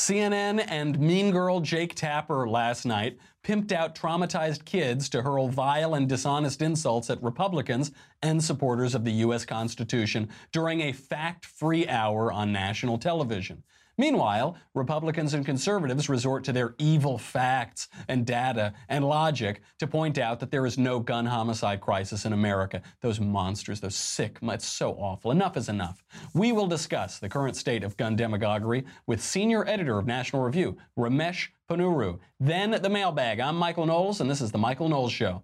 CNN and Mean Girl Jake Tapper last night pimped out traumatized kids to hurl vile and dishonest insults at Republicans and supporters of the U.S. Constitution during a fact free hour on national television. Meanwhile, Republicans and conservatives resort to their evil facts and data and logic to point out that there is no gun homicide crisis in America. Those monsters, those sick, it's so awful. Enough is enough. We will discuss the current state of gun demagoguery with senior editor of National Review, Ramesh Ponnuru. Then the mailbag. I'm Michael Knowles, and this is The Michael Knowles Show.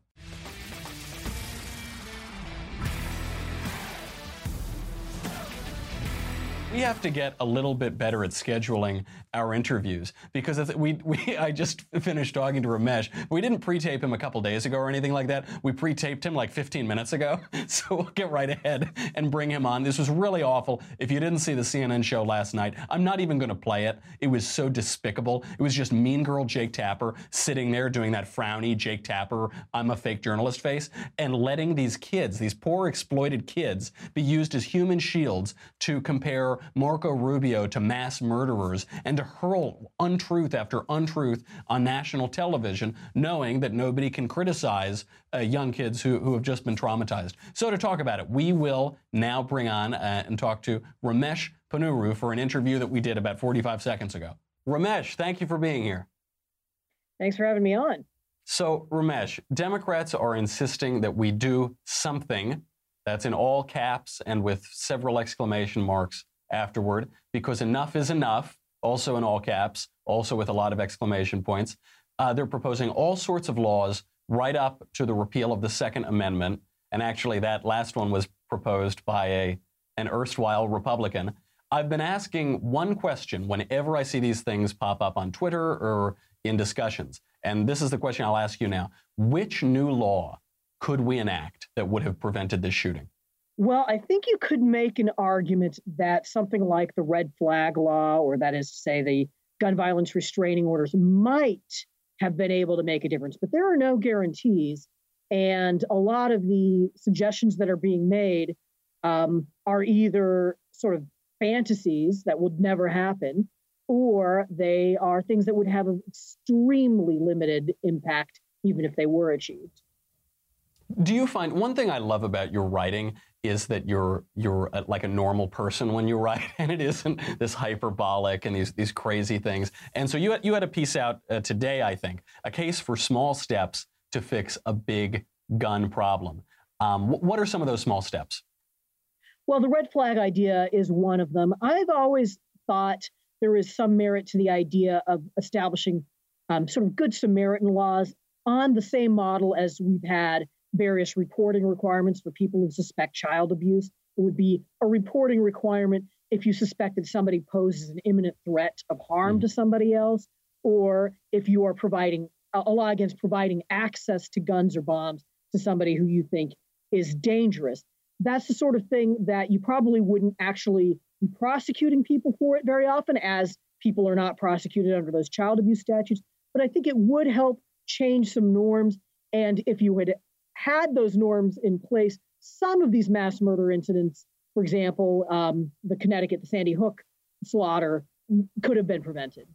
We have to get a little bit better at scheduling our interviews because we, we I just finished talking to Ramesh. We didn't pre-tape him a couple days ago or anything like that. We pre-taped him like 15 minutes ago. So we'll get right ahead and bring him on. This was really awful. If you didn't see the CNN show last night, I'm not even going to play it. It was so despicable. It was just mean girl Jake Tapper sitting there doing that frowny Jake Tapper, I'm a fake journalist face, and letting these kids, these poor exploited kids, be used as human shields to compare Marco Rubio to mass murderers and to hurl untruth after untruth on national television, knowing that nobody can criticize uh, young kids who, who have just been traumatized. So, to talk about it, we will now bring on uh, and talk to Ramesh Ponnuru for an interview that we did about 45 seconds ago. Ramesh, thank you for being here. Thanks for having me on. So, Ramesh, Democrats are insisting that we do something that's in all caps and with several exclamation marks afterward because enough is enough, also in all caps, also with a lot of exclamation points. Uh, they're proposing all sorts of laws right up to the repeal of the Second Amendment. And actually, that last one was proposed by a, an erstwhile Republican. I've been asking one question whenever I see these things pop up on Twitter or in discussions. And this is the question I'll ask you now. Which new law could we enact that would have prevented this shooting? Well, I think you could make an argument that something like the red flag law, or that is to say the gun violence restraining orders, might have been able to make a difference, but there are no guarantees. And a lot of the suggestions that are being made um, are either sort of fantasies that would never happen, or they are things that would have an extremely limited impact, even if they were achieved. Do you find one thing I love about your writing is that you're you're like a normal person when you write, and it isn't this hyperbolic and these these crazy things. And so you had, you had a piece out uh, today, I think, a case for small steps to fix a big gun problem. Um, what are some of those small steps? Well, the red flag idea is one of them. I've always thought there is some merit to the idea of establishing um, sort of good Samaritan laws on the same model as we've had various reporting requirements for people who suspect child abuse. It would be a reporting requirement if you suspected somebody poses an imminent threat of harm mm. to somebody else, or if you are providing a law against providing access to guns or bombs to somebody who you think is dangerous. That's the sort of thing that you probably wouldn't actually be prosecuting people for it very often, as people are not prosecuted under those child abuse statutes. But I think it would help change some norms. And if you had had those norms in place, some of these mass murder incidents, for example, um, the Connecticut, the Sandy Hook slaughter, could have been prevented.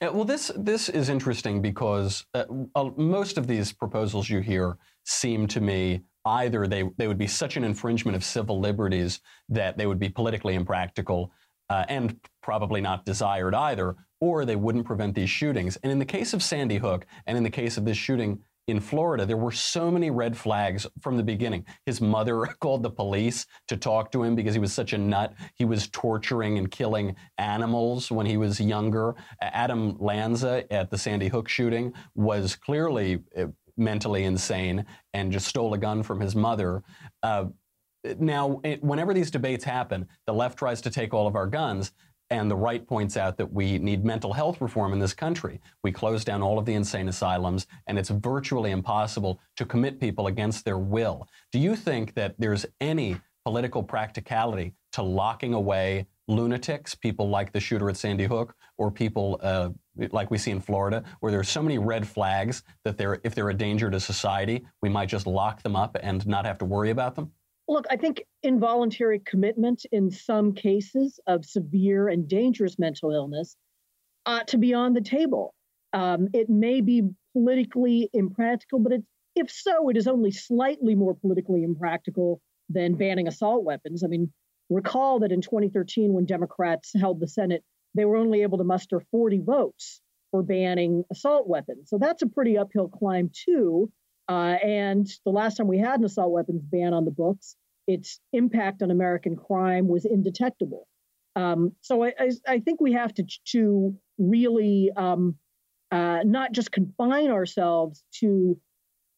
Uh, well, this this is interesting because uh, uh, most of these proposals you hear seem to me either they they would be such an infringement of civil liberties that they would be politically impractical uh, and probably not desired either, or they wouldn't prevent these shootings. And in the case of Sandy Hook, and in the case of this shooting in Florida, there were so many red flags from the beginning. His mother called the police to talk to him because he was such a nut. He was torturing and killing animals when he was younger. Adam Lanza at the Sandy Hook shooting was clearly uh, mentally insane and just stole a gun from his mother. Uh, now, whenever these debates happen, the left tries to take all of our guns. And the right points out that we need mental health reform in this country. We close down all of the insane asylums, and it's virtually impossible to commit people against their will. Do you think that there's any political practicality to locking away lunatics, people like the shooter at Sandy Hook, or people uh, like we see in Florida, where there's so many red flags that they're, if they're a danger to society, we might just lock them up and not have to worry about them? Look, I think involuntary commitment in some cases of severe and dangerous mental illness ought to be on the table. Um, it may be politically impractical, but if so, it is only slightly more politically impractical than banning assault weapons. I mean, recall that in 2013, when Democrats held the Senate, they were only able to muster 40 votes for banning assault weapons. So that's a pretty uphill climb, too. Uh, and the last time we had an assault weapons ban on the books, its impact on American crime was indetectable. Um, so I, I, I, think we have to, to really um, uh, not just confine ourselves to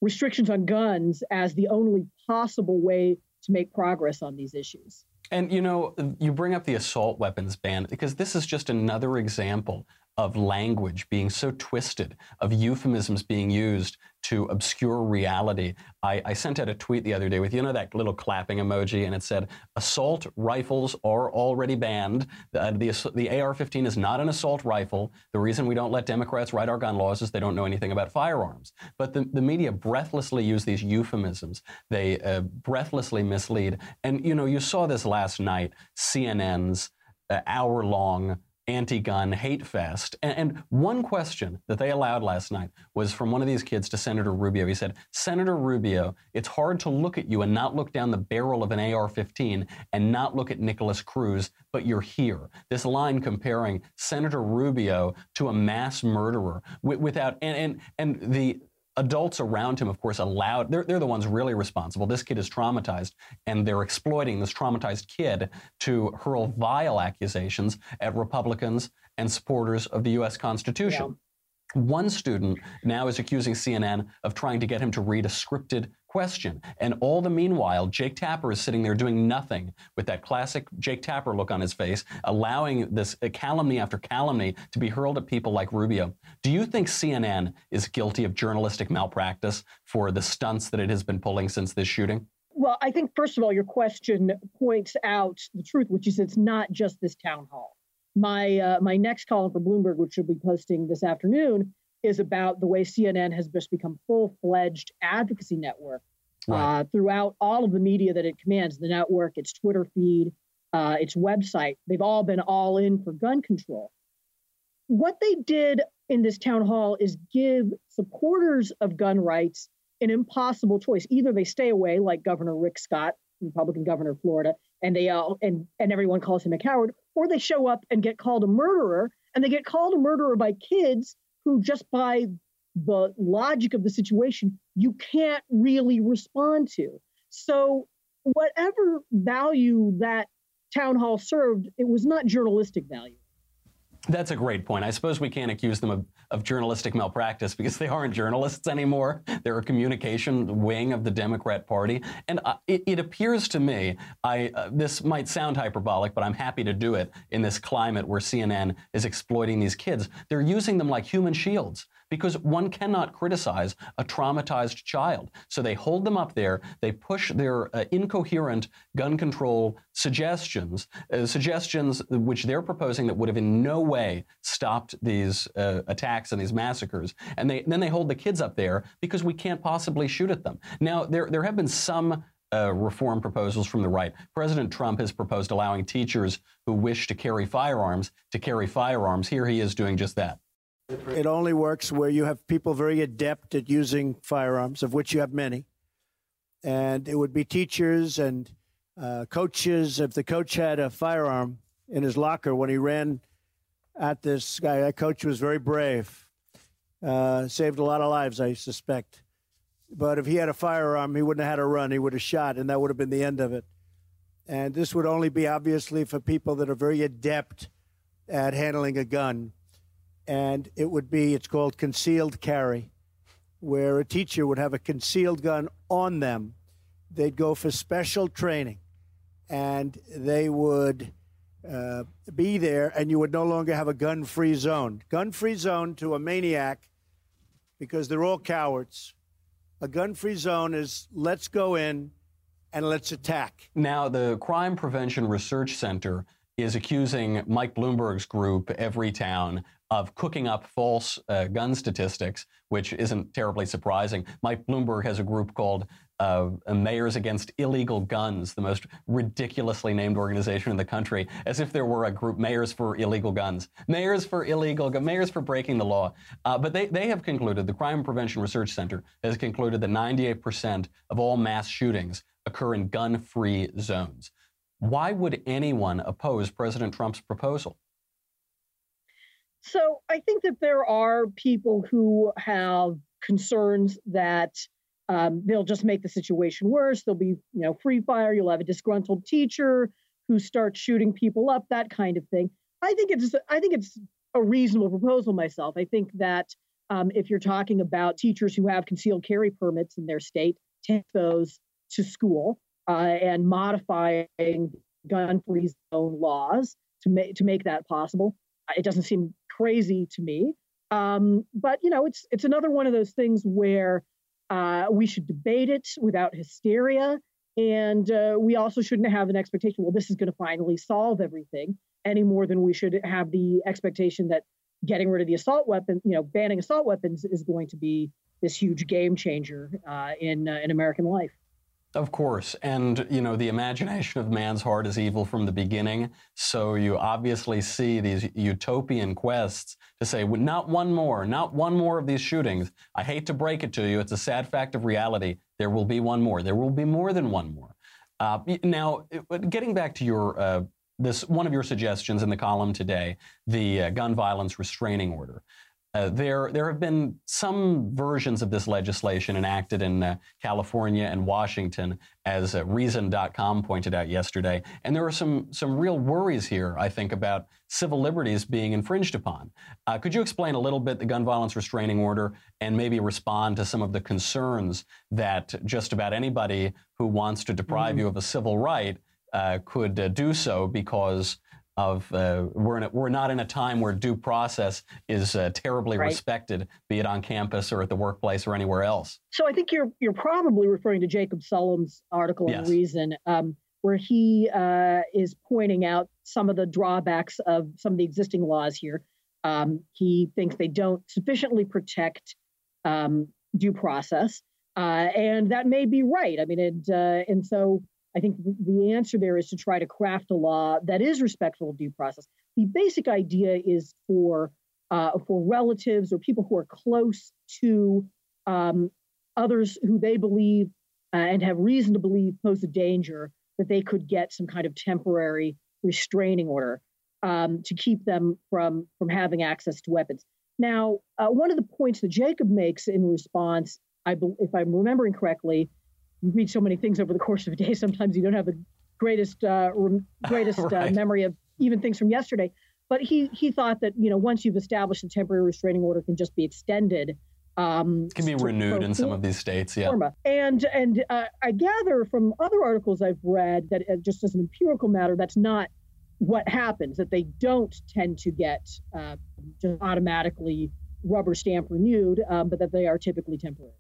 restrictions on guns as the only possible way to make progress on these issues. And you know, you bring up the assault weapons ban because this is just another example of language being so twisted, of euphemisms being used to obscure reality. I, I, sent out a tweet the other day with, you know, that little clapping emoji, and it said, assault rifles are already banned. The, the, the AR 15 is not an assault rifle. The reason we don't let Democrats write our gun laws is they don't know anything about firearms. But the, the media breathlessly use these euphemisms, they uh, breathlessly mislead. And, you know, you saw this last night, CNN's uh, hour long anti gun hate fest. And, one question that they allowed last night was from one of these kids to Senator Rubio. He said, Senator Rubio, it's hard to look at you and not look down the barrel of an AR 15 and not look at Nikolas Cruz, but you're here. This line comparing Senator Rubio to a mass murderer without, and, and, and the, adults around him, of course, allowed, they're, they're the ones really responsible. This kid is traumatized, and they're exploiting this traumatized kid to hurl vile accusations at Republicans and supporters of the U.S. Constitution. Yeah. One student now is accusing CNN of trying to get him to read a scripted question. And all the meanwhile, Jake Tapper is sitting there doing nothing with that classic Jake Tapper look on his face, allowing this calumny after calumny to be hurled at people like Rubio. Do you think CNN is guilty of journalistic malpractice for the stunts that it has been pulling since this shooting? Well, I think, first of all, your question points out the truth, which is it's not just this town hall my uh, my next column for Bloomberg, which will be posting this afternoon, is about the way CNN has just become full fledged advocacy network right. uh, throughout all of the media that it commands, the network, its Twitter feed, uh, its website. They've all been all in for gun control. What they did in this town hall is give supporters of gun rights an impossible choice. Either they stay away, like Governor Rick Scott, Republican governor of Florida, and they all and and everyone calls him a coward, or they show up and get called a murderer, and they get called a murderer by kids who just by the logic of the situation you can't really respond to. So whatever value that town hall served, it was not journalistic value. That's a great point. I suppose we can't accuse them of, of journalistic malpractice because they aren't journalists anymore. They're a communication wing of the Democrat Party. And uh, it, it, appears to me, I, uh, this might sound hyperbolic, but I'm happy to do it in this climate where CNN is exploiting these kids. They're using them like human shields because one cannot criticize a traumatized child. So they hold them up there, they push their uh, incoherent gun control suggestions, uh, suggestions which they're proposing that would have in no way stopped these uh, attacks and these massacres. And they, then they hold the kids up there because we can't possibly shoot at them. Now, there, there have been some uh, reform proposals from the right. President Trump has proposed allowing teachers who wish to carry firearms to carry firearms. Here he is doing just that. It only works where you have people very adept at using firearms, of which you have many. And it would be teachers and uh, coaches. If the coach had a firearm in his locker when he ran at this guy, that coach was very brave, uh, saved a lot of lives, I suspect. But if he had a firearm, he wouldn't have had a run. He would have shot, and that would have been the end of it. And this would only be obviously for people that are very adept at handling a gun and it would be it's called concealed carry where a teacher would have a concealed gun on them. They'd go for special training and they would uh, be there and you would no longer have a gun free zone. Gun free zone to a maniac because they're all cowards. A gun free zone is let's go in and let's attack. Now the crime prevention research center is accusing Mike Bloomberg's group, Everytown, of cooking up false uh, gun statistics, which isn't terribly surprising. Mike Bloomberg has a group called uh, Mayors Against Illegal Guns, the most ridiculously named organization in the country, as if there were a group, Mayors for Illegal Guns, Mayors for Illegal, Mayors for Breaking the Law. Uh, but they, they have concluded, the Crime Prevention Research Center has concluded that 98% of all mass shootings occur in gun free zones. Why would anyone oppose President Trump's proposal? So I think that there are people who have concerns that um, they'll just make the situation worse. There'll be, you know, free fire. You'll have a disgruntled teacher who starts shooting people up, that kind of thing. I think it's I think it's a reasonable proposal myself. I think that um, if you're talking about teachers who have concealed carry permits in their state, take those to school uh, and modifying gun-free zone laws to make to make that possible. It doesn't seem crazy to me, um, but you know, it's it's another one of those things where uh, we should debate it without hysteria. And uh, we also shouldn't have an expectation, well, this is going to finally solve everything any more than we should have the expectation that getting rid of the assault weapon, you know, banning assault weapons is going to be this huge game changer uh, in, uh, in American life. Of course. And, you know, the imagination of man's heart is evil from the beginning. So you obviously see these utopian quests to say, not one more, not one more of these shootings. I hate to break it to you. It's a sad fact of reality. There will be one more. There will be more than one more. Uh, now, getting back to your, uh, this, one of your suggestions in the column today, the uh, gun violence restraining order. Uh, there, there have been some versions of this legislation enacted in uh, California and Washington, as uh, Reason.com pointed out yesterday. And there are some, some real worries here, I think, about civil liberties being infringed upon. Uh, could you explain a little bit the gun violence restraining order and maybe respond to some of the concerns that just about anybody who wants to deprive mm-hmm. you of a civil right uh, could uh, do so because of uh, we're in a, we're not in a time where due process is uh, terribly right. respected, be it on campus or at the workplace or anywhere else. So I think you're you're probably referring to Jacob Sullum's article yes. in Reason, um, where he uh, is pointing out some of the drawbacks of some of the existing laws here. Um, he thinks they don't sufficiently protect um, due process, uh, and that may be right. I mean, and uh, and so I think the answer there is to try to craft a law that is respectful of due process. The basic idea is for uh, for relatives or people who are close to um, others who they believe uh, and have reason to believe pose a danger that they could get some kind of temporary restraining order um, to keep them from from having access to weapons. Now, uh, one of the points that Jacob makes in response, I be- if I'm remembering correctly, you read so many things over the course of a day. Sometimes you don't have the greatest uh, greatest uh, right. uh, memory of even things from yesterday. But he he thought that you know once you've established a temporary restraining order can just be extended. Um, can be renewed in some of these states, yeah. And and uh, I gather from other articles I've read that uh, just as an empirical matter, that's not what happens. That they don't tend to get uh, just automatically rubber stamp renewed, um, but that they are typically temporary.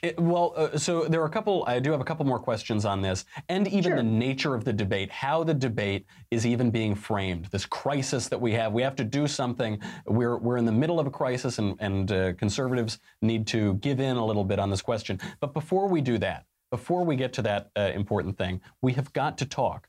It, well, uh, so there are a couple, I do have a couple more questions on this, and even sure. the nature of the debate, how the debate is even being framed, this crisis that we have. We have to do something. We're, we're in the middle of a crisis, and, and uh, conservatives need to give in a little bit on this question. But before we do that, before we get to that uh, important thing, we have got to talk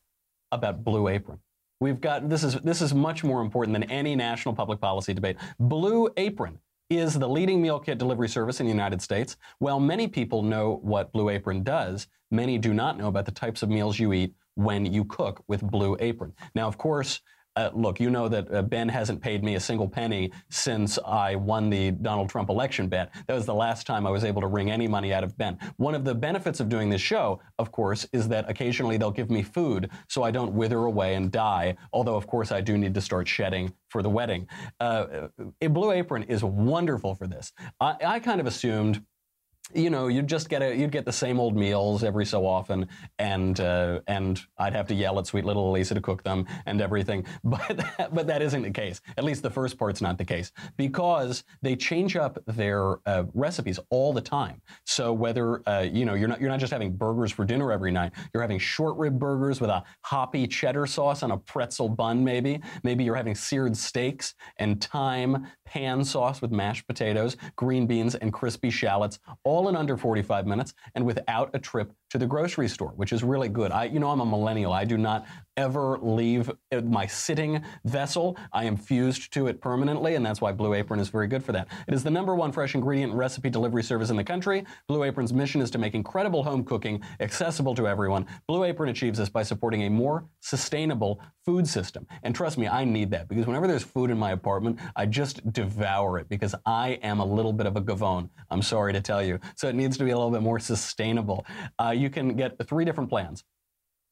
about Blue Apron. We've got this is this is much more important than any national public policy debate. Blue Apron is the leading meal kit delivery service in the United States. While many people know what Blue Apron does, many do not know about the types of meals you eat when you cook with Blue Apron. Now, of course, uh, look, you know that uh, Ben hasn't paid me a single penny since I won the Donald Trump election bet. That was the last time I was able to wring any money out of Ben. One of the benefits of doing this show, of course, is that occasionally they'll give me food so I don't wither away and die. Although, of course, I do need to start shedding for the wedding. Uh, a Blue Apron is wonderful for this. I, I kind of assumed you know, you'd just get a, you'd get the same old meals every so often, and uh, and I'd have to yell at sweet little Alisa to cook them and everything. But that, but that isn't the case. At least the first part's not the case because they change up their uh, recipes all the time. So whether uh, you know you're not you're not just having burgers for dinner every night, you're having short rib burgers with a hoppy cheddar sauce on a pretzel bun, maybe. Maybe you're having seared steaks and thyme pan sauce with mashed potatoes, green beans, and crispy shallots. All all in under 45 minutes and without a trip to the grocery store, which is really good. I, you know, I'm a millennial. I do not ever leave my sitting vessel. I am fused to it permanently, and that's why Blue Apron is very good for that. It is the number one fresh ingredient recipe delivery service in the country. Blue Apron's mission is to make incredible home cooking accessible to everyone. Blue Apron achieves this by supporting a more sustainable food system. And trust me, I need that because whenever there's food in my apartment, I just devour it because I am a little bit of a gavone. I'm sorry to tell you. So it needs to be a little bit more sustainable. Uh, you can get three different plans.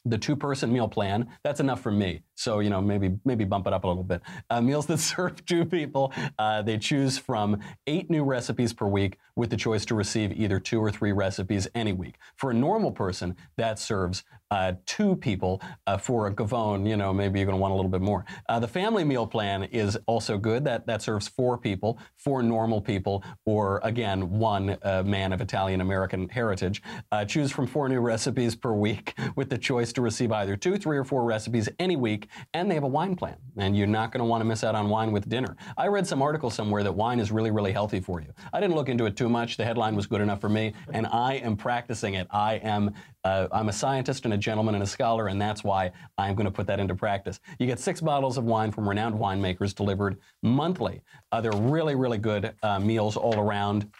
The two person meal plan that's enough for me so you know maybe maybe bump it up a little bit. Uh, meals that serve two people uh, they choose from eight new recipes per week with the choice to receive either two or three recipes any week. For a normal person that serves uh, two people uh, for a gavone you know maybe you're going to want a little bit more. Uh, the family meal plan is also good. That that serves four people four normal people or again one uh, man of italian american heritage. Choose from four new recipes per week with the choice to receive either two, three, or four recipes any week, and they have a wine plan. And you're not going to want to miss out on wine with dinner. I read some article somewhere that wine is really, really healthy for you. I didn't look into it too much. The headline was good enough for me, and I am practicing it. I am uh, I'm a scientist and a gentleman and a scholar, and that's why I'm going to put that into practice. You get six bottles of wine from renowned winemakers delivered monthly. Uh, they're really, really good uh, meals all around.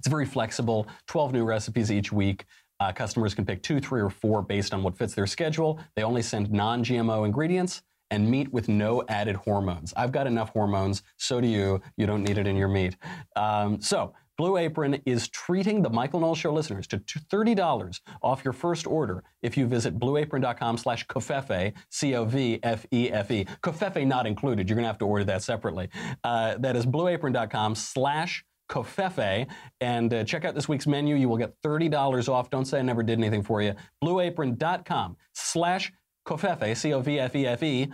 It's very flexible, 12 new recipes each week. Uh, customers can pick two, three, or four based on what fits their schedule. They only send non GMO ingredients and meat with no added hormones. I've got enough hormones, so do you. You don't need it in your meat. Um, so, Blue Apron is treating the Michael Knowles Show listeners to $30 off your first order if you visit blueapron.com slash covfefe, C-O-V-F-E-F-E. Covfefe not included. You're going to have to order that separately. Uh, that is blueapron.com slash Covfefe and uh, check out this week's menu. You will get $30 off. Don't say I never did anything for you. BlueApron.com slash Covfefe, C-O-V-F-E-F-E.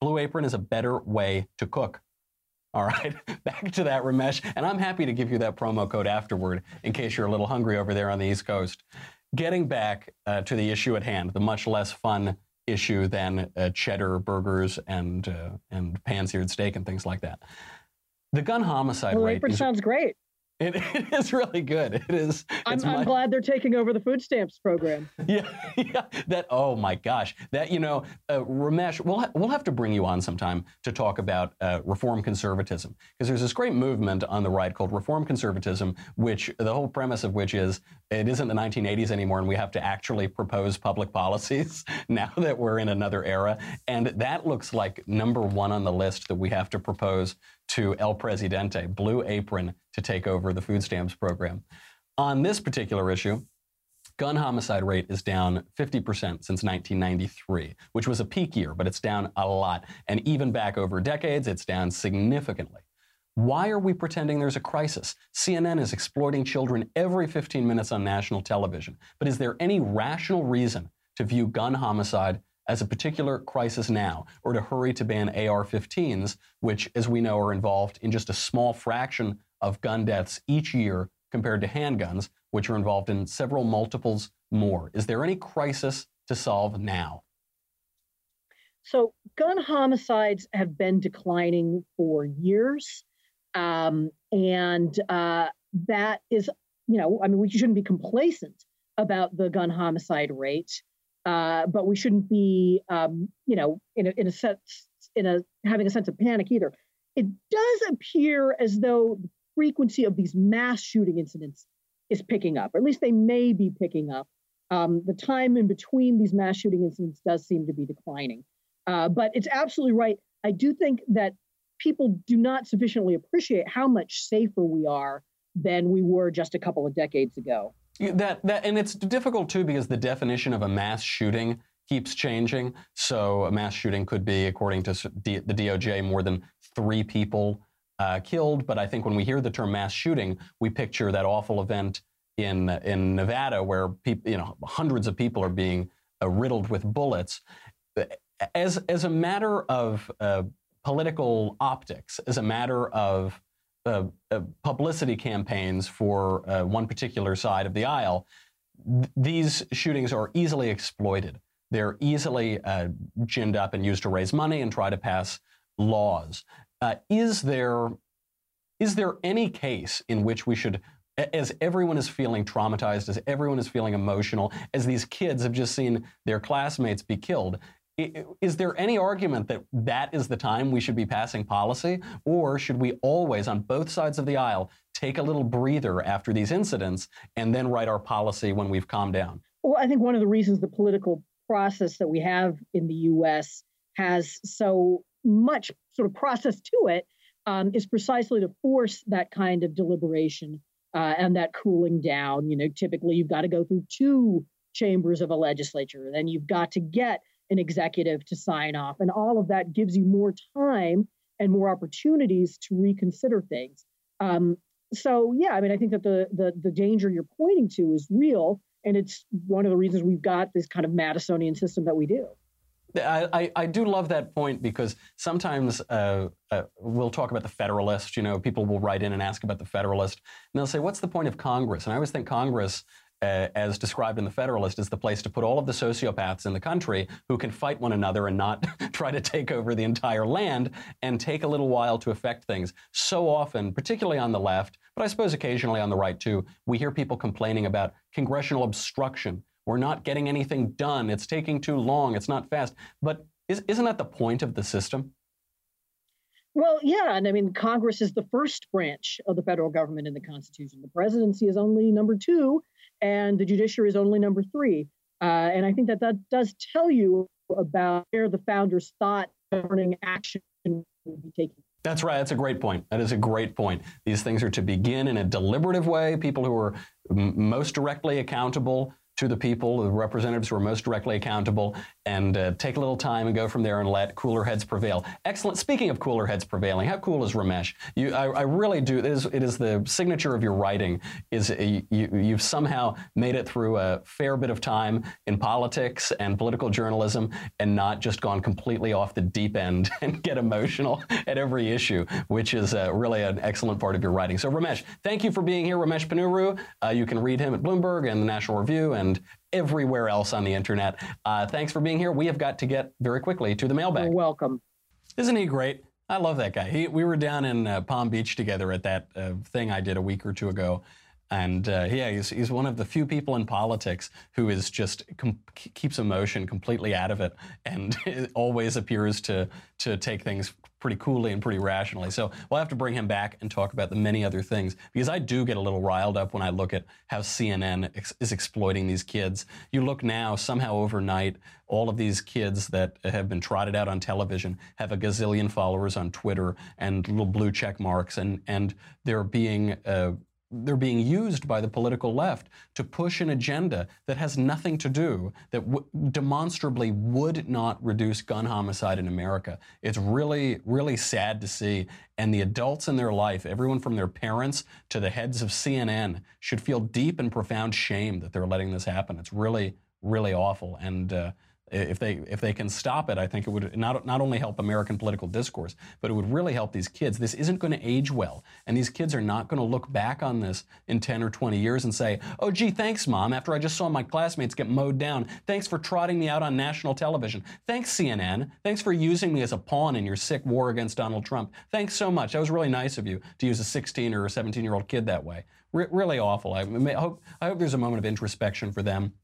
Blue Apron is a better way to cook. All right, back to that, Ramesh. And I'm happy to give you that promo code afterward in case you're a little hungry over there on the East Coast. Getting back uh, to the issue at hand, the much less fun issue than uh, cheddar burgers and, uh, and pan-seared steak and things like that. The gun homicide well, rate is, sounds great. It, it is really good. It is. I'm, my, I'm, glad they're taking over the food stamps program. Yeah, yeah. That. Oh my gosh. That you know, uh, Ramesh. We'll ha- we'll have to bring you on sometime to talk about uh, reform conservatism because there's this great movement on the right called reform conservatism, which the whole premise of which is it isn't the 1980s anymore, and we have to actually propose public policies now that we're in another era, and that looks like number one on the list that we have to propose to El Presidente, Blue Apron, to take over the food stamps program. On this particular issue, gun homicide rate is down 50% since 1993, which was a peak year, but it's down a lot. And even back over decades, it's down significantly. Why are we pretending there's a crisis? CNN is exploiting children every 15 minutes on national television. But is there any rational reason to view gun homicide as a particular crisis now, or to hurry to ban AR 15s, which, as we know, are involved in just a small fraction of gun deaths each year compared to handguns, which are involved in several multiples more. Is there any crisis to solve now? So, gun homicides have been declining for years. Um, and uh, that is, you know, I mean, we shouldn't be complacent about the gun homicide rate. Uh, but we shouldn't be, um, you know, in a, in a sense, in a having a sense of panic either. It does appear as though the frequency of these mass shooting incidents is picking up, or at least they may be picking up. Um, the time in between these mass shooting incidents does seem to be declining. Uh, but it's absolutely right. I do think that people do not sufficiently appreciate how much safer we are than we were just a couple of decades ago. That that and it's difficult too because the definition of a mass shooting keeps changing. So a mass shooting could be, according to the DOJ, more than three people uh, killed. But I think when we hear the term mass shooting, we picture that awful event in in Nevada where people, you know, hundreds of people are being uh, riddled with bullets. As as a matter of uh, political optics, as a matter of uh, uh, publicity campaigns for uh, one particular side of the aisle, th- these shootings are easily exploited. They're easily uh, ginned up and used to raise money and try to pass laws. Uh, is there is there any case in which we should as everyone is feeling traumatized, as everyone is feeling emotional, as these kids have just seen their classmates be killed, is there any argument that that is the time we should be passing policy? Or should we always, on both sides of the aisle, take a little breather after these incidents and then write our policy when we've calmed down? Well, I think one of the reasons the political process that we have in the US has so much sort of process to it um, is precisely to force that kind of deliberation uh, and that cooling down. You know, typically you've got to go through two chambers of a legislature, then you've got to get an executive to sign off. And all of that gives you more time and more opportunities to reconsider things. Um, so yeah, I mean, I think that the, the the danger you're pointing to is real, and it's one of the reasons we've got this kind of Madisonian system that we do. I, I, do love that point because sometimes uh, uh, we'll talk about the Federalist. You know, people will write in and ask about the Federalist, and they'll say, "What's the point of Congress?" And I always think Congress uh, as described in the Federalist, is the place to put all of the sociopaths in the country who can fight one another and not try to take over the entire land and take a little while to affect things. So often, particularly on the left, but I suppose occasionally on the right too, we hear people complaining about congressional obstruction. We're not getting anything done. It's taking too long. It's not fast. But is, isn't that the point of the system? Well, yeah, and I mean, Congress is the first branch of the federal government in the Constitution. The presidency is only number two, and the judiciary is only number three. Uh, and I think that that does tell you about where the founders thought governing action would be taken. That's right. That's a great point. That is a great point. These things are to begin in a deliberative way. People who are m- most directly accountable to the people, the representatives who are most directly accountable, and uh, take a little time and go from there and let cooler heads prevail. Excellent. Speaking of cooler heads prevailing, how cool is Ramesh? You, I, I really do. It is, it is, the signature of your writing. Is a, you, you've somehow made it through a fair bit of time in politics and political journalism, and not just gone completely off the deep end and get emotional at every issue, which is uh, really an excellent part of your writing. So Ramesh, thank you for being here, Ramesh Ponnuru. Uh, you can read him at Bloomberg and the National Review and and everywhere else on the internet. Uh, thanks for being here. We have got to get very quickly to the mailbag. You're welcome. Isn't he great? I love that guy. He, we were down in uh, Palm Beach together at that uh, thing I did a week or two ago. And uh, yeah, he's, he's one of the few people in politics who is just com- keeps emotion completely out of it and always appears to to take things pretty coolly and pretty rationally. So we'll have to bring him back and talk about the many other things because I do get a little riled up when I look at how CNN ex- is exploiting these kids. You look now, somehow overnight, all of these kids that have been trotted out on television have a gazillion followers on Twitter and little blue check marks, and and they're being uh, they're being used by the political left to push an agenda that has nothing to do that w- demonstrably would not reduce gun homicide in America. It's really really sad to see and the adults in their life, everyone from their parents to the heads of CNN should feel deep and profound shame that they're letting this happen. It's really really awful and uh, if they if they can stop it, I think it would not not only help American political discourse, but it would really help these kids. This isn't going to age well, and these kids are not going to look back on this in 10 or 20 years and say, "Oh, gee, thanks, mom. After I just saw my classmates get mowed down, thanks for trotting me out on national television. Thanks, CNN. Thanks for using me as a pawn in your sick war against Donald Trump. Thanks so much. That was really nice of you to use a 16 or a 17 year old kid that way. R- really awful. I, I hope I hope there's a moment of introspection for them."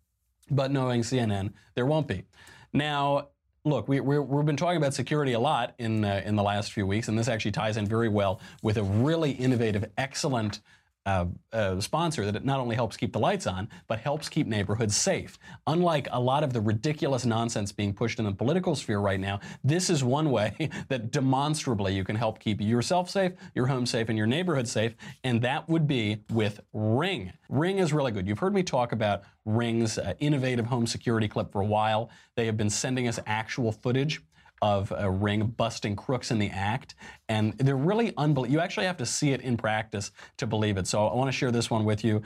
But knowing CNN, there won't be. Now, look, we, we have been talking about security a lot in uh, in the last few weeks, and this actually ties in very well with a really innovative, excellent uh, uh, sponsor that it not only helps keep the lights on, but helps keep neighborhoods safe. Unlike a lot of the ridiculous nonsense being pushed in the political sphere right now, this is one way that demonstrably you can help keep yourself safe, your home safe, and your neighborhood safe, and that would be with Ring. Ring is really good. You've heard me talk about Ring's uh, innovative home security clip for a while. They have been sending us actual footage of a ring busting crooks in the act. And they're really unbelievable. You actually have to see it in practice to believe it. So I want to share this one with you.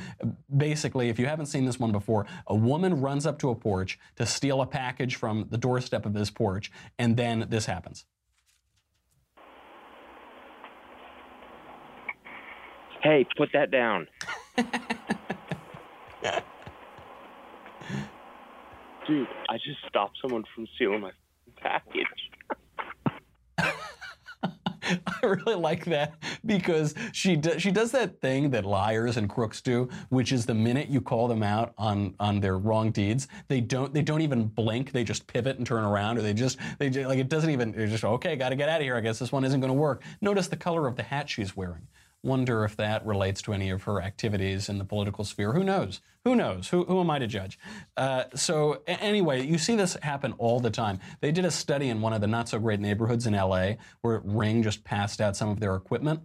Basically, if you haven't seen this one before, a woman runs up to a porch to steal a package from the doorstep of this porch, and then this happens. Hey, put that down. Dude, I just stopped someone from stealing my package. I really like that because she do, she does that thing that liars and crooks do, which is the minute you call them out on on their wrong deeds, they don't they don't even blink. They just pivot and turn around, or they just they just, like it doesn't even. They're just okay. Got to get out of here. I guess this one isn't going to work. Notice the color of the hat she's wearing. Wonder if that relates to any of her activities in the political sphere. Who knows? Who knows? Who, who am I to judge? Uh, so, anyway, you see this happen all the time. They did a study in one of the not so great neighborhoods in LA where Ring just passed out some of their equipment.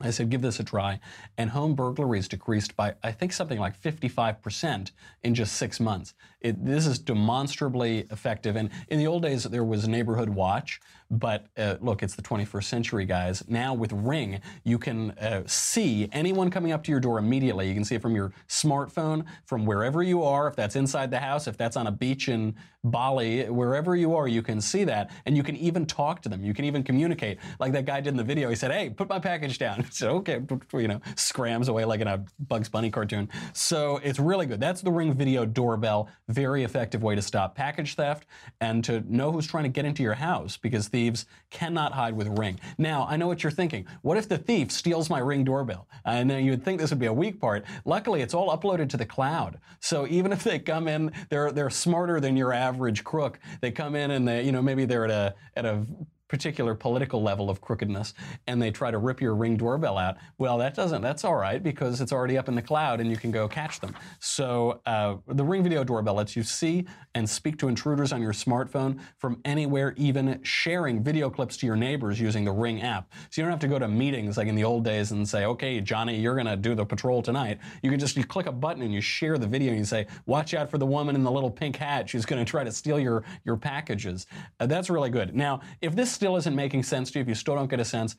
I said, give this a try. And home burglaries decreased by, I think, something like 55% in just six months. It, this is demonstrably effective. And in the old days, there was Neighborhood Watch. But uh, look, it's the 21st century, guys. Now with Ring, you can uh, see anyone coming up to your door immediately. You can see it from your smartphone, from wherever you are, if that's inside the house, if that's on a beach in Bali, wherever you are, you can see that. And you can even talk to them. You can even communicate. Like that guy did in the video. He said, hey, put my package down. So, okay, you know, scrams away like in a Bugs Bunny cartoon. So it's really good. That's the Ring Video Doorbell. Very effective way to stop package theft and to know who's trying to get into your house because thieves cannot hide with Ring. Now, I know what you're thinking. What if the thief steals my Ring doorbell? And then you would think this would be a weak part. Luckily, it's all uploaded to the cloud. So even if they come in, they're they're smarter than your average crook. They come in and they, you know, maybe they're at a at a particular political level of crookedness and they try to rip your ring doorbell out well that doesn't that's all right because it's already up in the cloud and you can go catch them. So uh, the ring video doorbell lets you see and speak to intruders on your smartphone from anywhere even sharing video clips to your neighbors using the ring app. So you don't have to go to meetings like in the old days and say okay johnny you're going to do the patrol tonight. You can just you click a button and you share the video and you say watch out for the woman in the little pink hat. She's going to try to steal your your packages. Uh, that's really good. Now if this still isn't making sense to you, if you still don't get a sense,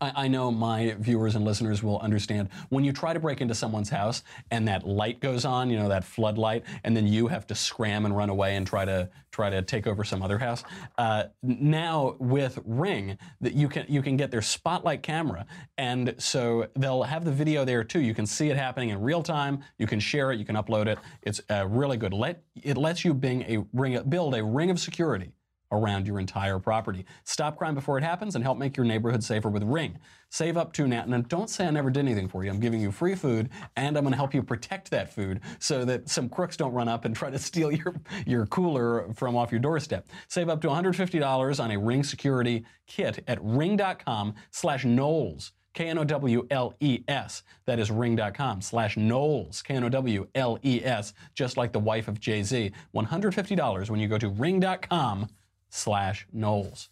I, know my viewers and listeners will understand when you try to break into someone's house and that light goes on, you know, that floodlight, and then you have to scram and run away and try to try to take over some other house. Uh, now with Ring, that you can you can get their spotlight camera, and so they'll have the video there too. You can see it happening in real time. You can share it. You can upload it. It's uh, really good. Let it lets you bring a ring build a ring of security around your entire property. Stop crime before it happens and help make your neighborhood safer with Ring. Save up to now. And don't say I never did anything for you. I'm giving you free food and I'm going to help you protect that food so that some crooks don't run up and try to steal your, your cooler from off your doorstep. Save up to $150 on a Ring security kit at ring.com slash Knowles. K-N-O-W-L-E-S. That is ring.com slash Knowles. K-N-O-W-L-E-S. Just like the wife of Jay-Z. $150 when you go to ring.com slash Knowles.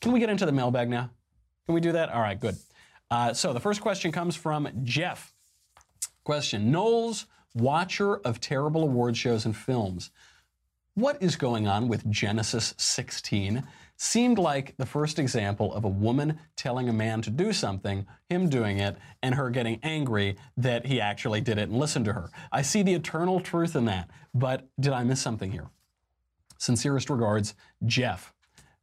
Can we get into the mailbag now? Can we do that? All right, good. Uh, so the first question comes from Jeff. Question Knowles, watcher of terrible award shows and films. What is going on with Genesis 16? Seemed like the first example of a woman telling a man to do something, him doing it, and her getting angry that he actually did it and listened to her. I see the eternal truth in that, but did I miss something here? Sincerest regards, Jeff.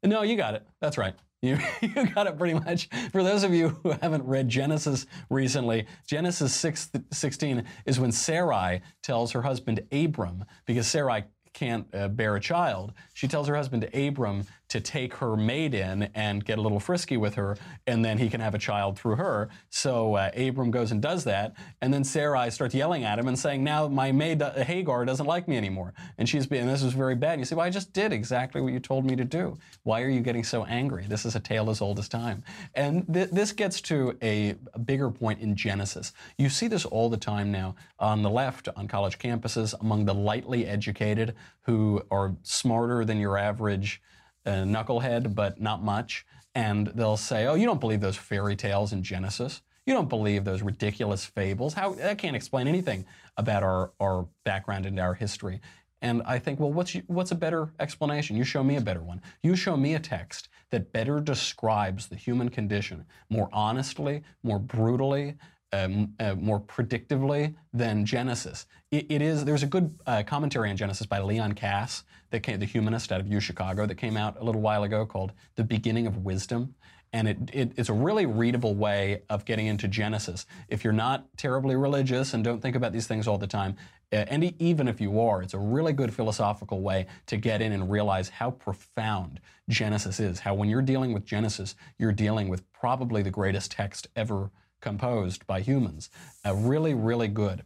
No, you got it. That's right. You, you got it pretty much. For those of you who haven't read Genesis recently, Genesis 6, 16 is when Sarai tells her husband Abram, because Sarai can't uh, bear a child, she tells her husband Abram to take her maid in and get a little frisky with her, and then he can have a child through her. So uh, Abram goes and does that, and then Sarai starts yelling at him and saying, "Now my maid uh, Hagar doesn't like me anymore," and she's being this is very bad. You say, "Well, I just did exactly what you told me to do. Why are you getting so angry? This is a tale as old as time." And th- this gets to a, a bigger point in Genesis. You see this all the time now on the left, on college campuses, among the lightly educated who are smarter than your average a knucklehead, but not much. And they'll say, "Oh, you don't believe those fairy tales in Genesis? You don't believe those ridiculous fables? How that can't explain anything about our our background and our history." And I think, well, what's what's a better explanation? You show me a better one. You show me a text that better describes the human condition more honestly, more brutally, um, uh, more predictively than Genesis. It, it is. There's a good uh, commentary on Genesis by Leon Kass, that came, the humanist out of U Chicago, that came out a little while ago called "The Beginning of Wisdom," And it, it, it's a really readable way of getting into Genesis. If you're not terribly religious and don't think about these things all the time, uh, and even if you are, it's a really good philosophical way to get in and realize how profound Genesis is. How when you're dealing with Genesis, you're dealing with probably the greatest text ever composed by humans. Uh, really, really good.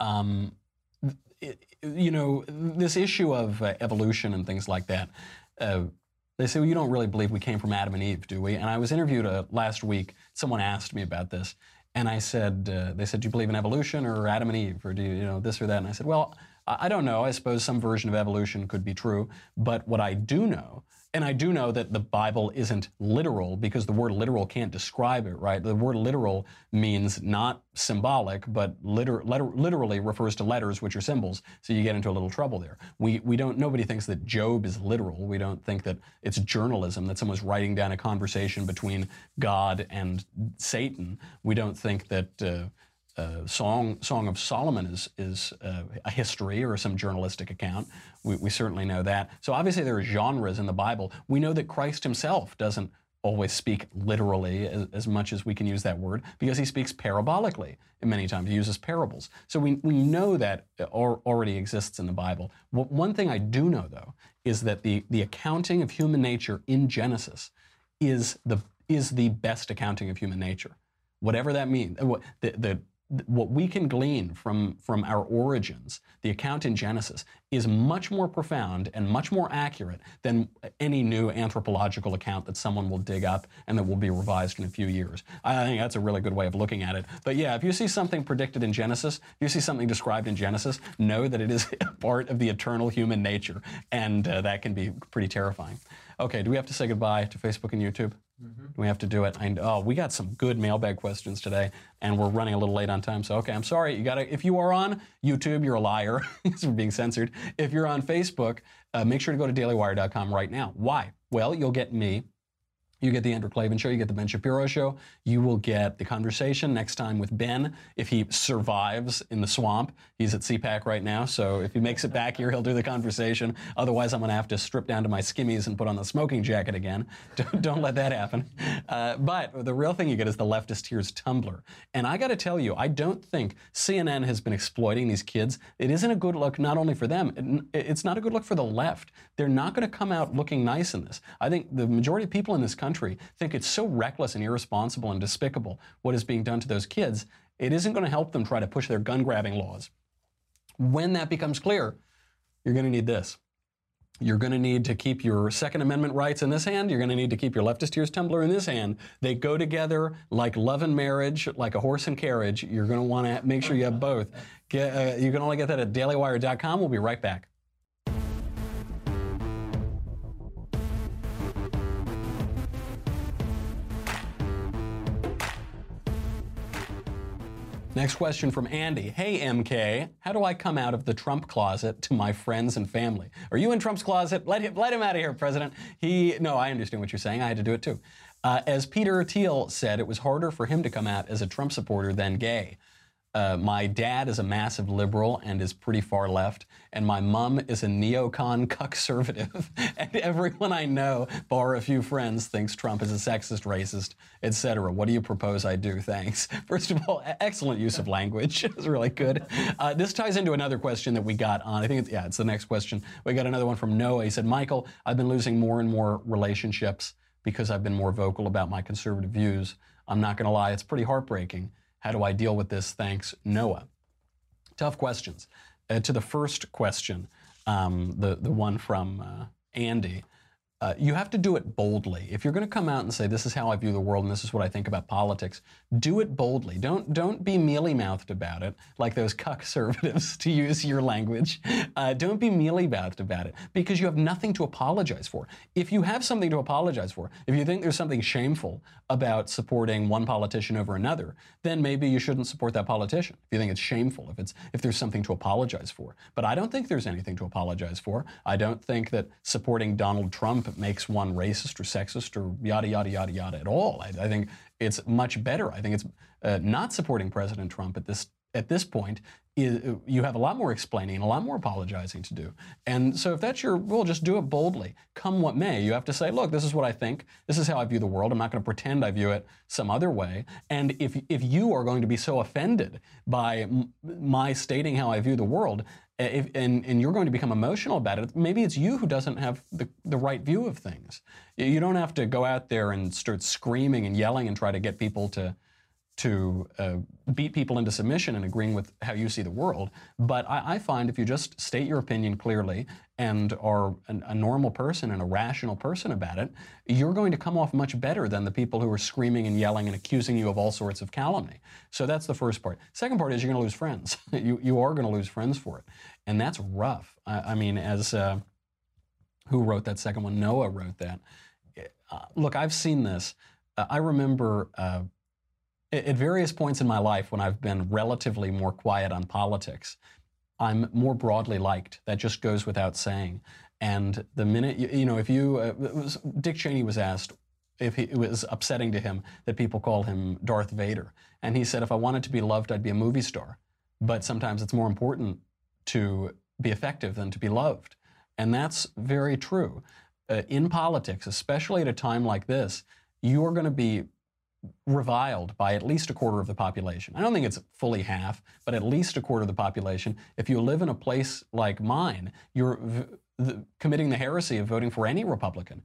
Um, it, you know, this issue of uh, evolution and things like that. Uh, they say, well, you don't really believe we came from Adam and Eve, do we? And I was interviewed uh, last week. Someone asked me about this. And I said, uh, they said, do you believe in evolution or Adam and Eve or do you, you know, this or that? And I said, well, I don't know. I suppose some version of evolution could be true. But what I do know and I do know that the Bible isn't literal because the word literal can't describe it, right? The word literal means not symbolic, but liter- letter- literally refers to letters, which are symbols. So you get into a little trouble there. We, we don't, nobody thinks that Job is literal. We don't think that it's journalism, that someone's writing down a conversation between God and Satan. We don't think that, uh, uh, Song Song of Solomon is is uh, a history or some journalistic account. We, we, certainly know that. So obviously there are genres in the Bible. We know that Christ Himself doesn't always speak literally as, as much as we can use that word because He speaks parabolically. And many times He uses parables. So we we know that already exists in the Bible. One thing I do know though is that the the accounting of human nature in Genesis is the is the best accounting of human nature whatever that means. The, the, what we can glean from, from our origins, the account in Genesis, is much more profound and much more accurate than any new anthropological account that someone will dig up and that will be revised in a few years. I think that's a really good way of looking at it. But yeah, if you see something predicted in Genesis, if you see something described in Genesis, know that it is part of the eternal human nature, and uh, that can be pretty terrifying. Okay, do we have to say goodbye to Facebook and YouTube? Mm-hmm. We have to do it. I, oh, we got some good mailbag questions today, and we're running a little late on time. So, okay, I'm sorry. You got to. If you are on YouTube, you're a liar. we're being censored. If you're on Facebook, uh, make sure to go to dailywire.com right now. Why? Well, you'll get me you get the Andrew Klavan show, you get the Ben Shapiro show, you will get the conversation next time with Ben if he survives in the swamp. He's at CPAC right now, so if he makes it back here, he'll do the conversation. Otherwise, I'm going to have to strip down to my skimmies and put on the smoking jacket again. Don't, don't let that happen. Uh, but the real thing you get is the leftist tears tumbler. And I got to tell you, I don't think CNN has been exploiting these kids. It isn't a good look not only for them, it, it's not a good look for the left. They're not going to come out looking nice in this. I think the majority of people in this country think it's so reckless and irresponsible and despicable what is being done to those kids, it isn't going to help them try to push their gun grabbing laws. When that becomes clear, you're going to need this. You're going to need to keep your Second Amendment rights in this hand. You're going to need to keep your leftist ears tumbler in this hand. They go together like love and marriage, like a horse and carriage. You're going to want to make sure you have both. Get, uh, you can only get that at dailywire.com. We'll be right back. Next question from Andy. Hey, MK, how do I come out of the Trump closet to my friends and family? Are you in Trump's closet? Let him, let him out of here, President. He, no, I understand what you're saying. I had to do it too. Uh, as Peter Thiel said, it was harder for him to come out as a Trump supporter than gay. Uh, my dad is a massive liberal and is pretty far left, and my mom is a neocon conservative. and everyone I know, bar a few friends, thinks Trump is a sexist, racist, etc. What do you propose I do? Thanks. First of all, excellent use of language. it's really good. Uh, this ties into another question that we got on. I think, it's, yeah, it's the next question. We got another one from Noah. He said, Michael, I've been losing more and more relationships because I've been more vocal about my conservative views. I'm not going to lie, it's pretty heartbreaking. How do I deal with this? Thanks, Noah. Tough questions. Uh, to the first question, um, the, the one from uh, Andy, uh, you have to do it boldly. If you're going to come out and say, "This is how I view the world, and this is what I think about politics," do it boldly. Don't don't be mealy mouthed about it, like those conservatives, to use your language. Uh, don't be mealy mouthed about it because you have nothing to apologize for. If you have something to apologize for, if you think there's something shameful about supporting one politician over another, then maybe you shouldn't support that politician. If you think it's shameful, if it's if there's something to apologize for, but I don't think there's anything to apologize for. I don't think that supporting Donald Trump makes one racist or sexist or yada, yada, yada, yada at all. I, I think it's much better. I think it's uh, not supporting President Trump at this at this point you have a lot more explaining a lot more apologizing to do. And so if that's your rule, just do it boldly. Come what may, you have to say, look, this is what I think. This is how I view the world. I'm not going to pretend I view it some other way. And if, if you are going to be so offended by my stating how I view the world, if, and, and you're going to become emotional about it, maybe it's you who doesn't have the, the right view of things. You don't have to go out there and start screaming and yelling and try to get people to to uh, beat people into submission and agreeing with how you see the world. But I, I find if you just state your opinion clearly and are an, a normal person and a rational person about it, you're going to come off much better than the people who are screaming and yelling and accusing you of all sorts of calumny. So that's the first part. Second part is you're going to lose friends. you, you are going to lose friends for it. And that's rough. I, I mean, as uh, who wrote that second one? Noah wrote that. Uh, look, I've seen this. Uh, I remember uh, at various points in my life when I've been relatively more quiet on politics, I'm more broadly liked. That just goes without saying. And the minute, you, you know, if you, uh, was, Dick Cheney was asked if he, it was upsetting to him that people call him Darth Vader. And he said, if I wanted to be loved, I'd be a movie star. But sometimes it's more important to be effective than to be loved. And that's very true. Uh, in politics, especially at a time like this, you are going to be reviled by at least a quarter of the population. I don't think it's fully half, but at least a quarter of the population. If you live in a place like mine, you're v- committing the heresy of voting for any Republican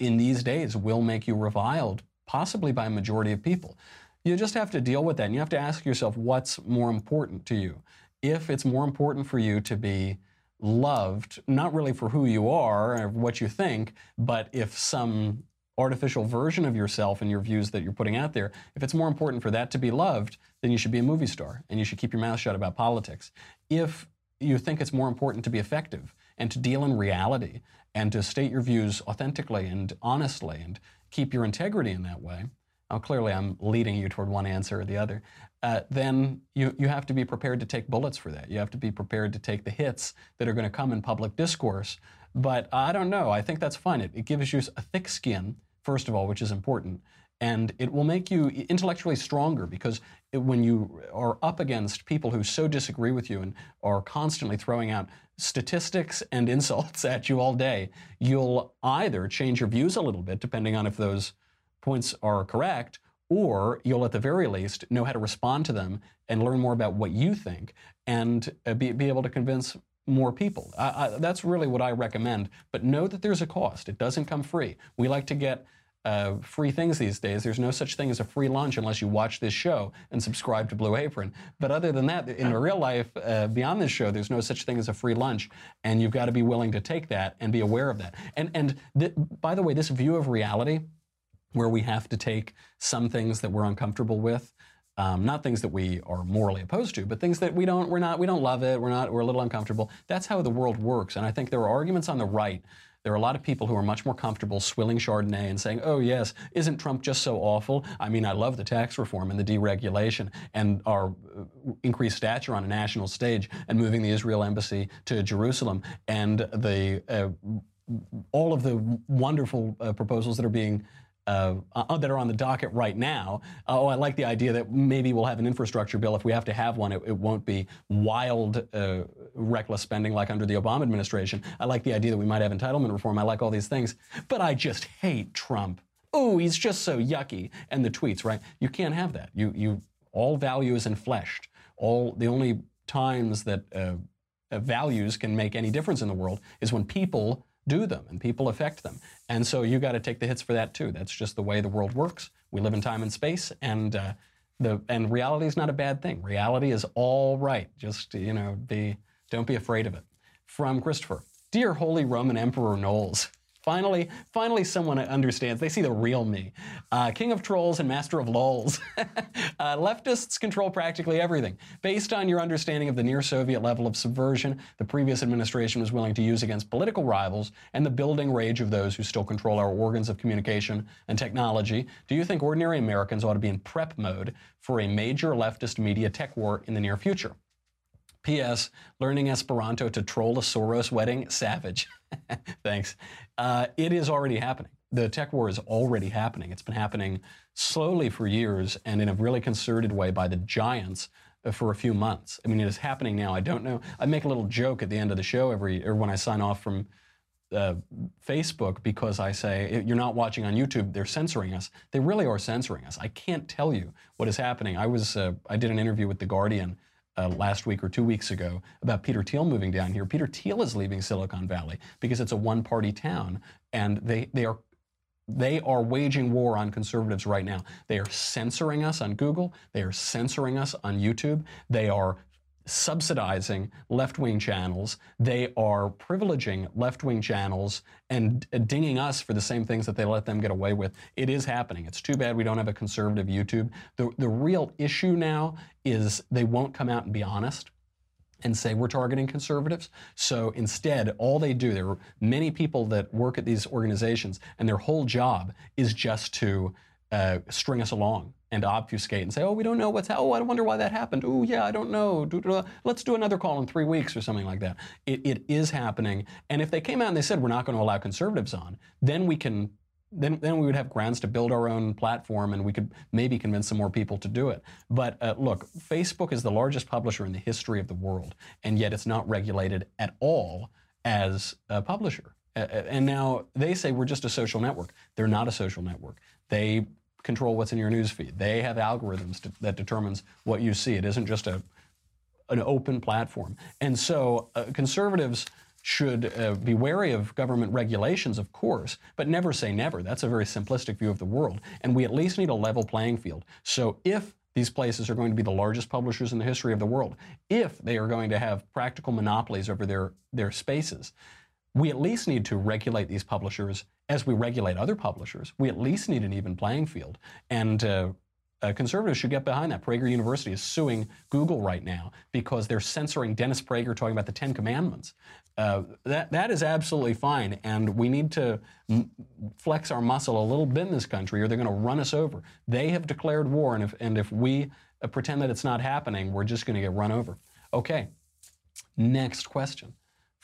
in these days will make you reviled, possibly by a majority of people. You just have to deal with that, and you have to ask yourself what's more important to you. If it's more important for you to be loved, not really for who you are or what you think, but if some artificial version of yourself and your views that you're putting out there, if it's more important for that to be loved, then you should be a movie star and you should keep your mouth shut about politics. If you think it's more important to be effective and to deal in reality and to state your views authentically and honestly and keep your integrity in that way, now clearly I'm leading you toward one answer or the other, uh, then you, you have to be prepared to take bullets for that. You have to be prepared to take the hits that are going to come in public discourse. But I don't know. I think that's fine. It, it gives you a thick skin first of all, which is important. And it will make you intellectually stronger because when you are up against people who so disagree with you and are constantly throwing out statistics and insults at you all day, you'll either change your views a little bit, depending on if those points are correct, or you'll at the very least know how to respond to them and learn more about what you think and uh, be, be able to convince more people. I, I, that's really what I recommend. But know that there's a cost. It doesn't come free. We like to get uh, free things these days. There's no such thing as a free lunch unless you watch this show and subscribe to Blue Apron. But other than that, in real life, uh, beyond this show, there's no such thing as a free lunch, and you've got to be willing to take that and be aware of that. And and th- by the way, this view of reality, where we have to take some things that we're uncomfortable with. Um, not things that we are morally opposed to, but things that we don't, we're not, we don't love it. We're not, we're a little uncomfortable. That's how the world works. And I think there are arguments on the right there are a lot of people who are much more comfortable swilling Chardonnay and saying, oh, yes, isn't Trump just so awful? I mean, I love the tax reform and the deregulation and our uh, increased stature on a national stage and moving the Israel embassy to Jerusalem and the uh, all of the wonderful uh, proposals that are being uh, uh, that are on the docket right now. Uh, oh, I like the idea that maybe we'll have an infrastructure bill. If we have to have one, it, it won't be wild, uh, reckless spending like under the Obama administration. I like the idea that we might have entitlement reform. I like all these things. But I just hate Trump. Oh, he's just so yucky. And the tweets, right? You can't have that. You, you, all value is enfleshed. All the only times that uh, values can make any difference in the world is when people do them and people affect them. And so you got to take the hits for that too. That's just the way the world works. We live in time and space, and uh, the and reality is not a bad thing. Reality is all right. Just you know, be don't be afraid of it. From Christopher, dear Holy Roman Emperor Knowles. Finally, finally, someone understands. They see the real me. Uh, king of trolls and master of lols. uh, leftists control practically everything. Based on your understanding of the near Soviet level of subversion the previous administration was willing to use against political rivals and the building rage of those who still control our organs of communication and technology, do you think ordinary Americans ought to be in prep mode for a major leftist media tech war in the near future? P.S. Learning Esperanto to troll a Soros wedding? Savage. Thanks. Uh, it is already happening. The tech war is already happening. It's been happening slowly for years and in a really concerted way by the giants uh, for a few months. I mean, it is happening now. I don't know. I make a little joke at the end of the show every, or when I sign off from uh, Facebook because I say, you're not watching on YouTube, they're censoring us. They really are censoring us. I can't tell you what is happening. I was, uh, I did an interview with The Guardian uh, last week or two weeks ago about Peter Thiel moving down here. Peter Thiel is leaving Silicon Valley because it's a one-party town, and they, they are they are waging war on conservatives right now. They are censoring us on Google. They are censoring us on YouTube. They are subsidizing left wing channels. They are privileging left wing channels and dinging us for the same things that they let them get away with. It is happening. It's too bad we don't have a conservative YouTube. The, the real issue now is they won't come out and be honest and say we're targeting conservatives. So instead, all they do, there are many people that work at these organizations, and their whole job is just to uh, string us along and obfuscate and say, oh, we don't know what's, oh, I wonder why that happened. Oh, yeah, I don't know. Let's do another call in three weeks or something like that. It, it is happening. And if they came out and they said, we're not going to allow conservatives on, then we can then, then we would have grounds to build our own platform and we could maybe convince some more people to do it. But uh, look, Facebook is the largest publisher in the history of the world, and yet it's not regulated at all as a publisher. Uh, and now they say we're just a social network. They're not a social network. They control what's in your newsfeed. They have algorithms to, that determines what you see. It isn't just a an open platform. And so uh, conservatives should uh, be wary of government regulations, of course, but never say never. That's a very simplistic view of the world. And we at least need a level playing field. So if these places are going to be the largest publishers in the history of the world, if they are going to have practical monopolies over their, their spaces, we at least need to regulate these publishers as we regulate other publishers. We at least need an even playing field. And uh, uh, conservatives should get behind that. Prager University is suing Google right now because they're censoring Dennis Prager talking about the Ten Commandments. Uh, that that is absolutely fine, and we need to m- flex our muscle a little bit in this country, or they're going to run us over. They have declared war, and if and if we uh, pretend that it's not happening, we're just going to get run over. Okay, next question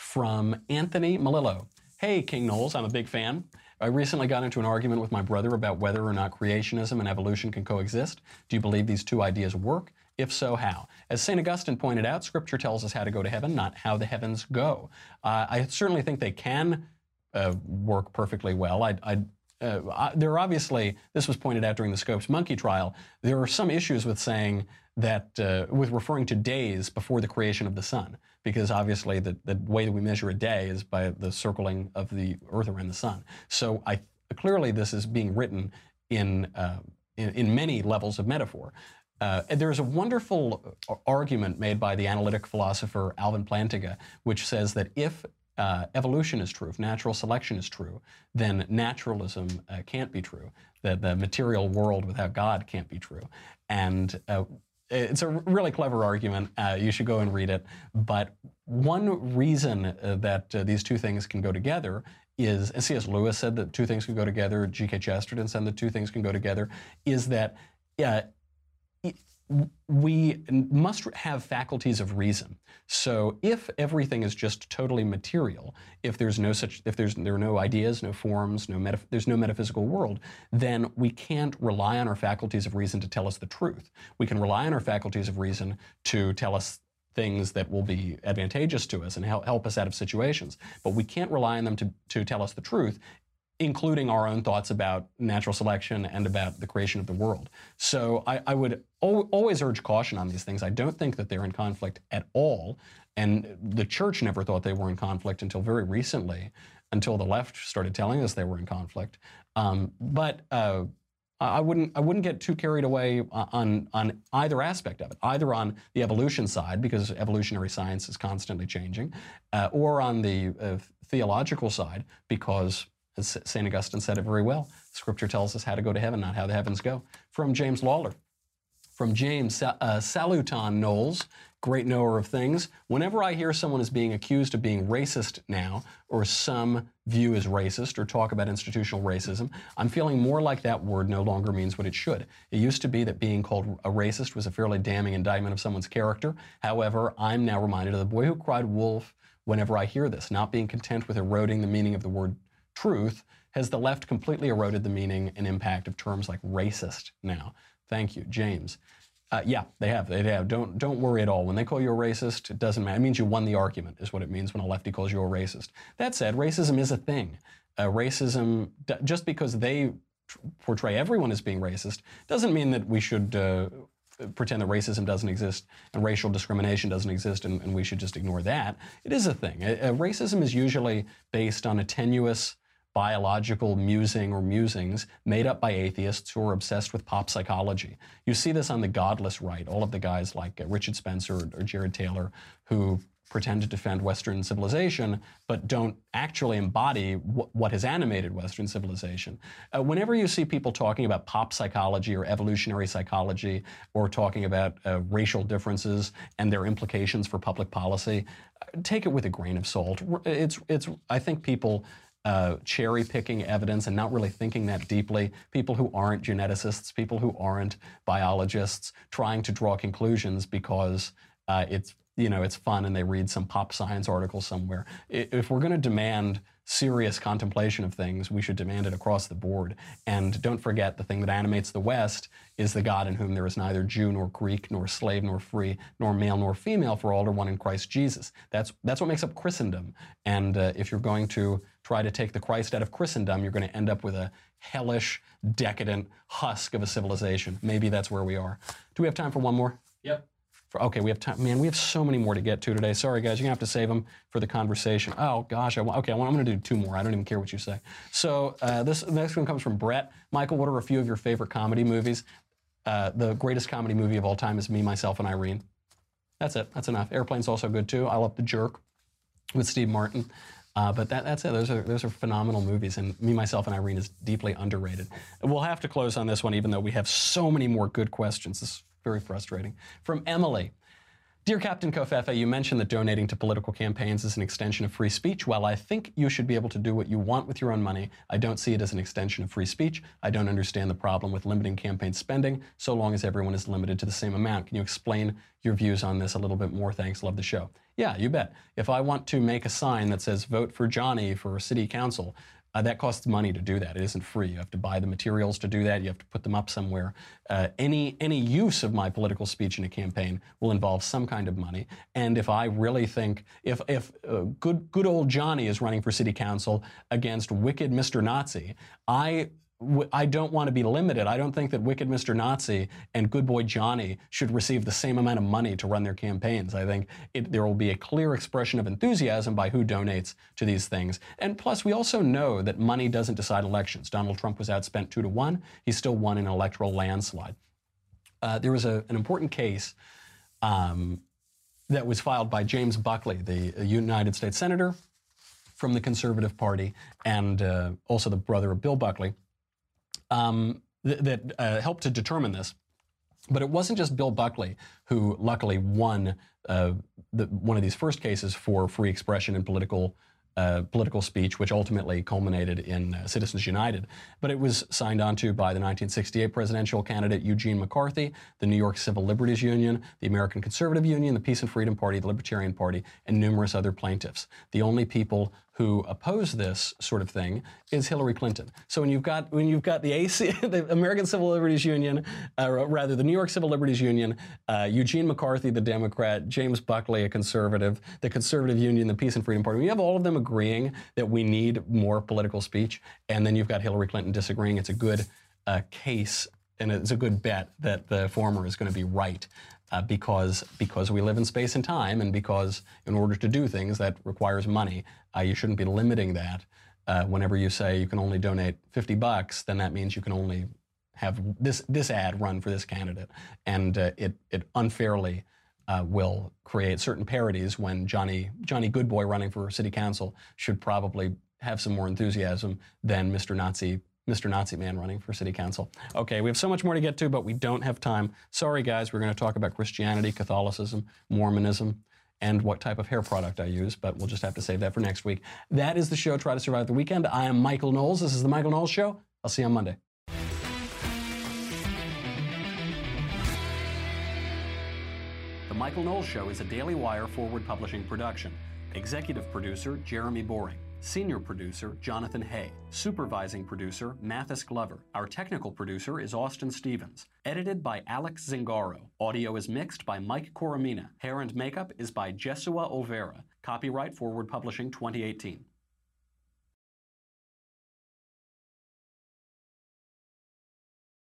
from Anthony Malillo. Hey, King Knowles, I'm a big fan. I recently got into an argument with my brother about whether or not creationism and evolution can coexist. Do you believe these two ideas work? If so, how? As St. Augustine pointed out, Scripture tells us how to go to heaven, not how the heavens go. Uh, I certainly think they can uh, work perfectly well. I, I uh, there are obviously, this was pointed out during the Scopes monkey trial, there are some issues with saying that, uh, with referring to days before the creation of the sun because obviously the, the way that we measure a day is by the circling of the Earth around the sun. So I, clearly this is being written in, uh, in, in, many levels of metaphor. Uh, there's a wonderful argument made by the analytic philosopher Alvin Plantinga, which says that if uh, evolution is true, if natural selection is true, then naturalism uh, can't be true. That the material world without God can't be true. And uh, it's a really clever argument. Uh, you should go and read it. But one reason uh, that uh, these two things can go together is, as C.S. Lewis said that two things can go together, G.K. Chesterton said that two things can go together, is that we must have faculties of reason. So if everything is just totally material, if there's no such, if there's there are no ideas, no forms, no there's no metaphysical world, then we can't rely on our faculties of reason to tell us the truth. We can rely on our faculties of reason to tell us things that will be advantageous to us and help, help us out of situations. But we can't rely on them to, to tell us the truth including our own thoughts about natural selection and about the creation of the world. So I, I would al- always urge caution on these things. I don't think that they're in conflict at all. And the church never thought they were in conflict until very recently, until the left started telling us they were in conflict. Um, but uh, I wouldn't I wouldn't get too carried away on on either aspect of it, either on the evolution side because evolutionary science is constantly changing, uh, or on the uh, theological side because as St. Augustine said it very well. Scripture tells us how to go to heaven, not how the heavens go. From James Lawler. From James uh, Saluton Knowles, great knower of things. Whenever I hear someone is being accused of being racist now, or some view as racist, or talk about institutional racism, I'm feeling more like that word no longer means what it should. It used to be that being called a racist was a fairly damning indictment of someone's character. However, I'm now reminded of the boy who cried wolf whenever I hear this, not being content with eroding the meaning of the word truth, has the left completely eroded the meaning and impact of terms like racist now? Thank you, James. Uh, yeah, they have. They have. Don't don't worry at all. When they call you a racist, it doesn't matter. It means you won the argument, is what it means when a lefty calls you a racist. That said, racism is a thing. Uh, racism, just because they portray everyone as being racist, doesn't mean that we should uh, pretend that racism doesn't exist and racial discrimination doesn't exist and, and we should just ignore that. It is a thing. racism is usually based on a tenuous biological musing or musings made up by atheists who are obsessed with pop psychology. You see this on the godless right, all of the guys like uh, Richard Spencer or, Jared Taylor who pretend to defend Western civilization, but don't actually embody w- what has animated Western civilization. Uh, whenever you see people talking about pop psychology or evolutionary psychology, or talking about uh, racial differences and their implications for public policy, uh, take it with a grain of salt. It's, it's, I think people uh, cherry picking evidence and not really thinking that deeply. People who aren't geneticists, people who aren't biologists, trying to draw conclusions because uh, it's you know it's fun and they read some pop science article somewhere. If we're going to demand serious contemplation of things, we should demand it across the board. And don't forget, the thing that animates the West is the God in whom there is neither Jew nor Greek, nor slave nor free, nor male nor female, for all are one in Christ Jesus. That's, that's what makes up Christendom. And uh, if you're going to try to take the Christ out of Christendom, you're going to end up with a hellish, decadent husk of a civilization. Maybe that's where we are. Do we have time for one more? Yep. For, okay, we have time. Man, we have so many more to get to today. Sorry, guys, you're gonna have to save them for the conversation. Oh gosh, I okay, I am gonna do two more. I don't even care what you say. So uh, this next one comes from Brett. Michael, what are a few of your favorite comedy movies? Uh, the greatest comedy movie of all time is Me, Myself, and Irene. That's it. That's enough. Airplane's also good too. I love The Jerk with Steve Martin. Uh, but that, that's it. Those are those are phenomenal movies, and Me, Myself, and Irene is deeply underrated. We'll have to close on this one, even though we have so many more good questions. This is very frustrating. From Emily. Dear Captain Covfefe, you mentioned that donating to political campaigns is an extension of free speech. While I think you should be able to do what you want with your own money, I don't see it as an extension of free speech. I don't understand the problem with limiting campaign spending so long as everyone is limited to the same amount. Can you explain your views on this a little bit more? Thanks. Love the show. Yeah, you bet. If I want to make a sign that says vote for Johnny for city council, uh, that costs money to do that. It isn't free. You have to buy the materials to do that. You have to put them up somewhere. Uh, any any use of my political speech in a campaign will involve some kind of money. And if I really think if if uh, good good old Johnny is running for city council against wicked Mr. Nazi, I I don't want to be limited. I don't think that Wicked Mr. Nazi and Good Boy Johnny should receive the same amount of money to run their campaigns. I think it, there will be a clear expression of enthusiasm by who donates to these things. And plus, we also know that money doesn't decide elections. Donald Trump was outspent two to one. He still won an electoral landslide. Uh, there was a, an important case um, that was filed by James Buckley, the United States Senator from the Conservative Party, and uh, also the brother of Bill Buckley um, th- that uh, helped to determine this. But it wasn't just Bill Buckley who luckily won uh, the, one of these first cases for free expression and political uh, political speech, which ultimately culminated in uh, Citizens United. But it was signed onto by the 1968 presidential candidate Eugene McCarthy, the New York Civil Liberties Union, the American Conservative Union, the Peace and Freedom Party, the Libertarian Party, and numerous other plaintiffs. The only people who oppose this sort of thing is Hillary Clinton. So when you've got when you've got the AC, the American Civil Liberties Union, uh, rather the New York Civil Liberties Union, uh, Eugene McCarthy, the Democrat, James Buckley, a conservative, the Conservative Union, the Peace and Freedom Party, when you have all of them agreeing that we need more political speech, and then you've got Hillary Clinton disagreeing, it's a good uh, case and it's a good bet that the former is going to be right uh, because because we live in space and time, and because in order to do things that requires money, uh, you shouldn't be limiting that. Uh, whenever you say you can only donate 50 bucks, then that means you can only have this this ad run for this candidate, and uh, it it unfairly. Uh, will create certain parodies when Johnny Johnny Goodboy running for city council should probably have some more enthusiasm than Mr. Nazi Mr. Nazi Man running for city council. Okay, we have so much more to get to, but we don't have time. Sorry, guys, we're going to talk about Christianity, Catholicism, Mormonism, and what type of hair product I use, but we'll just have to save that for next week. That is the show, Try to Survive the Weekend. I am Michael Knowles. This is The Michael Knowles Show. I'll see you on Monday. The Michael Knowles Show is a Daily Wire forward publishing production. Executive producer Jeremy Boring. Senior producer, Jonathan Hay. Supervising producer, Mathis Glover. Our technical producer is Austin Stevens. Edited by Alex Zingaro. Audio is mixed by Mike Coromina. Hair and makeup is by Jesua Olvera. Copyright Forward Publishing 2018.